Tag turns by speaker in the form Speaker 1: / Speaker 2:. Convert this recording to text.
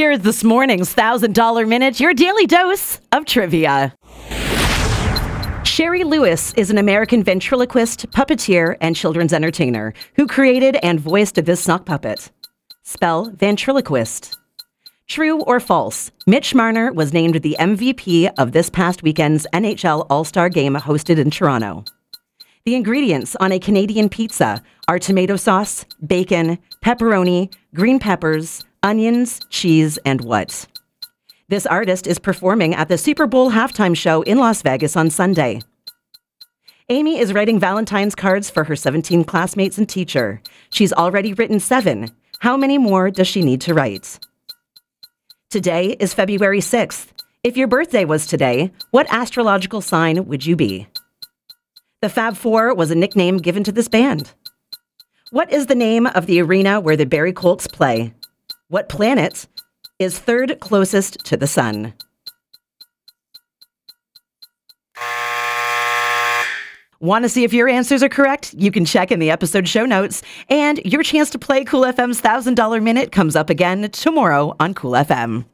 Speaker 1: Here's this morning's $1,000 Minute, your daily dose of trivia. Shari Lewis is an American ventriloquist, puppeteer, and children's entertainer who created and voiced this sock puppet. Spell ventriloquist. True or false? Mitch Marner was named the MVP of this past weekend's NHL All Star game hosted in Toronto. The ingredients on a Canadian pizza are tomato sauce, bacon, pepperoni, green peppers, onions, cheese, and what? This artist is performing at the Super Bowl halftime show in Las Vegas on Sunday. Amy is writing Valentine's cards for her 17 classmates and teacher. She's already written seven. How many more does she need to write? Today is February 6th. If your birthday was today, what astrological sign would you be? The Fab Four was a nickname given to this band. What is the name of the arena where the Barrie Colts play? What planet is third closest to the sun? Want to see if your answers are correct? You can check in the episode show notes. And your chance to play Kool FM's $1,000 Minute comes up again tomorrow on Kool FM.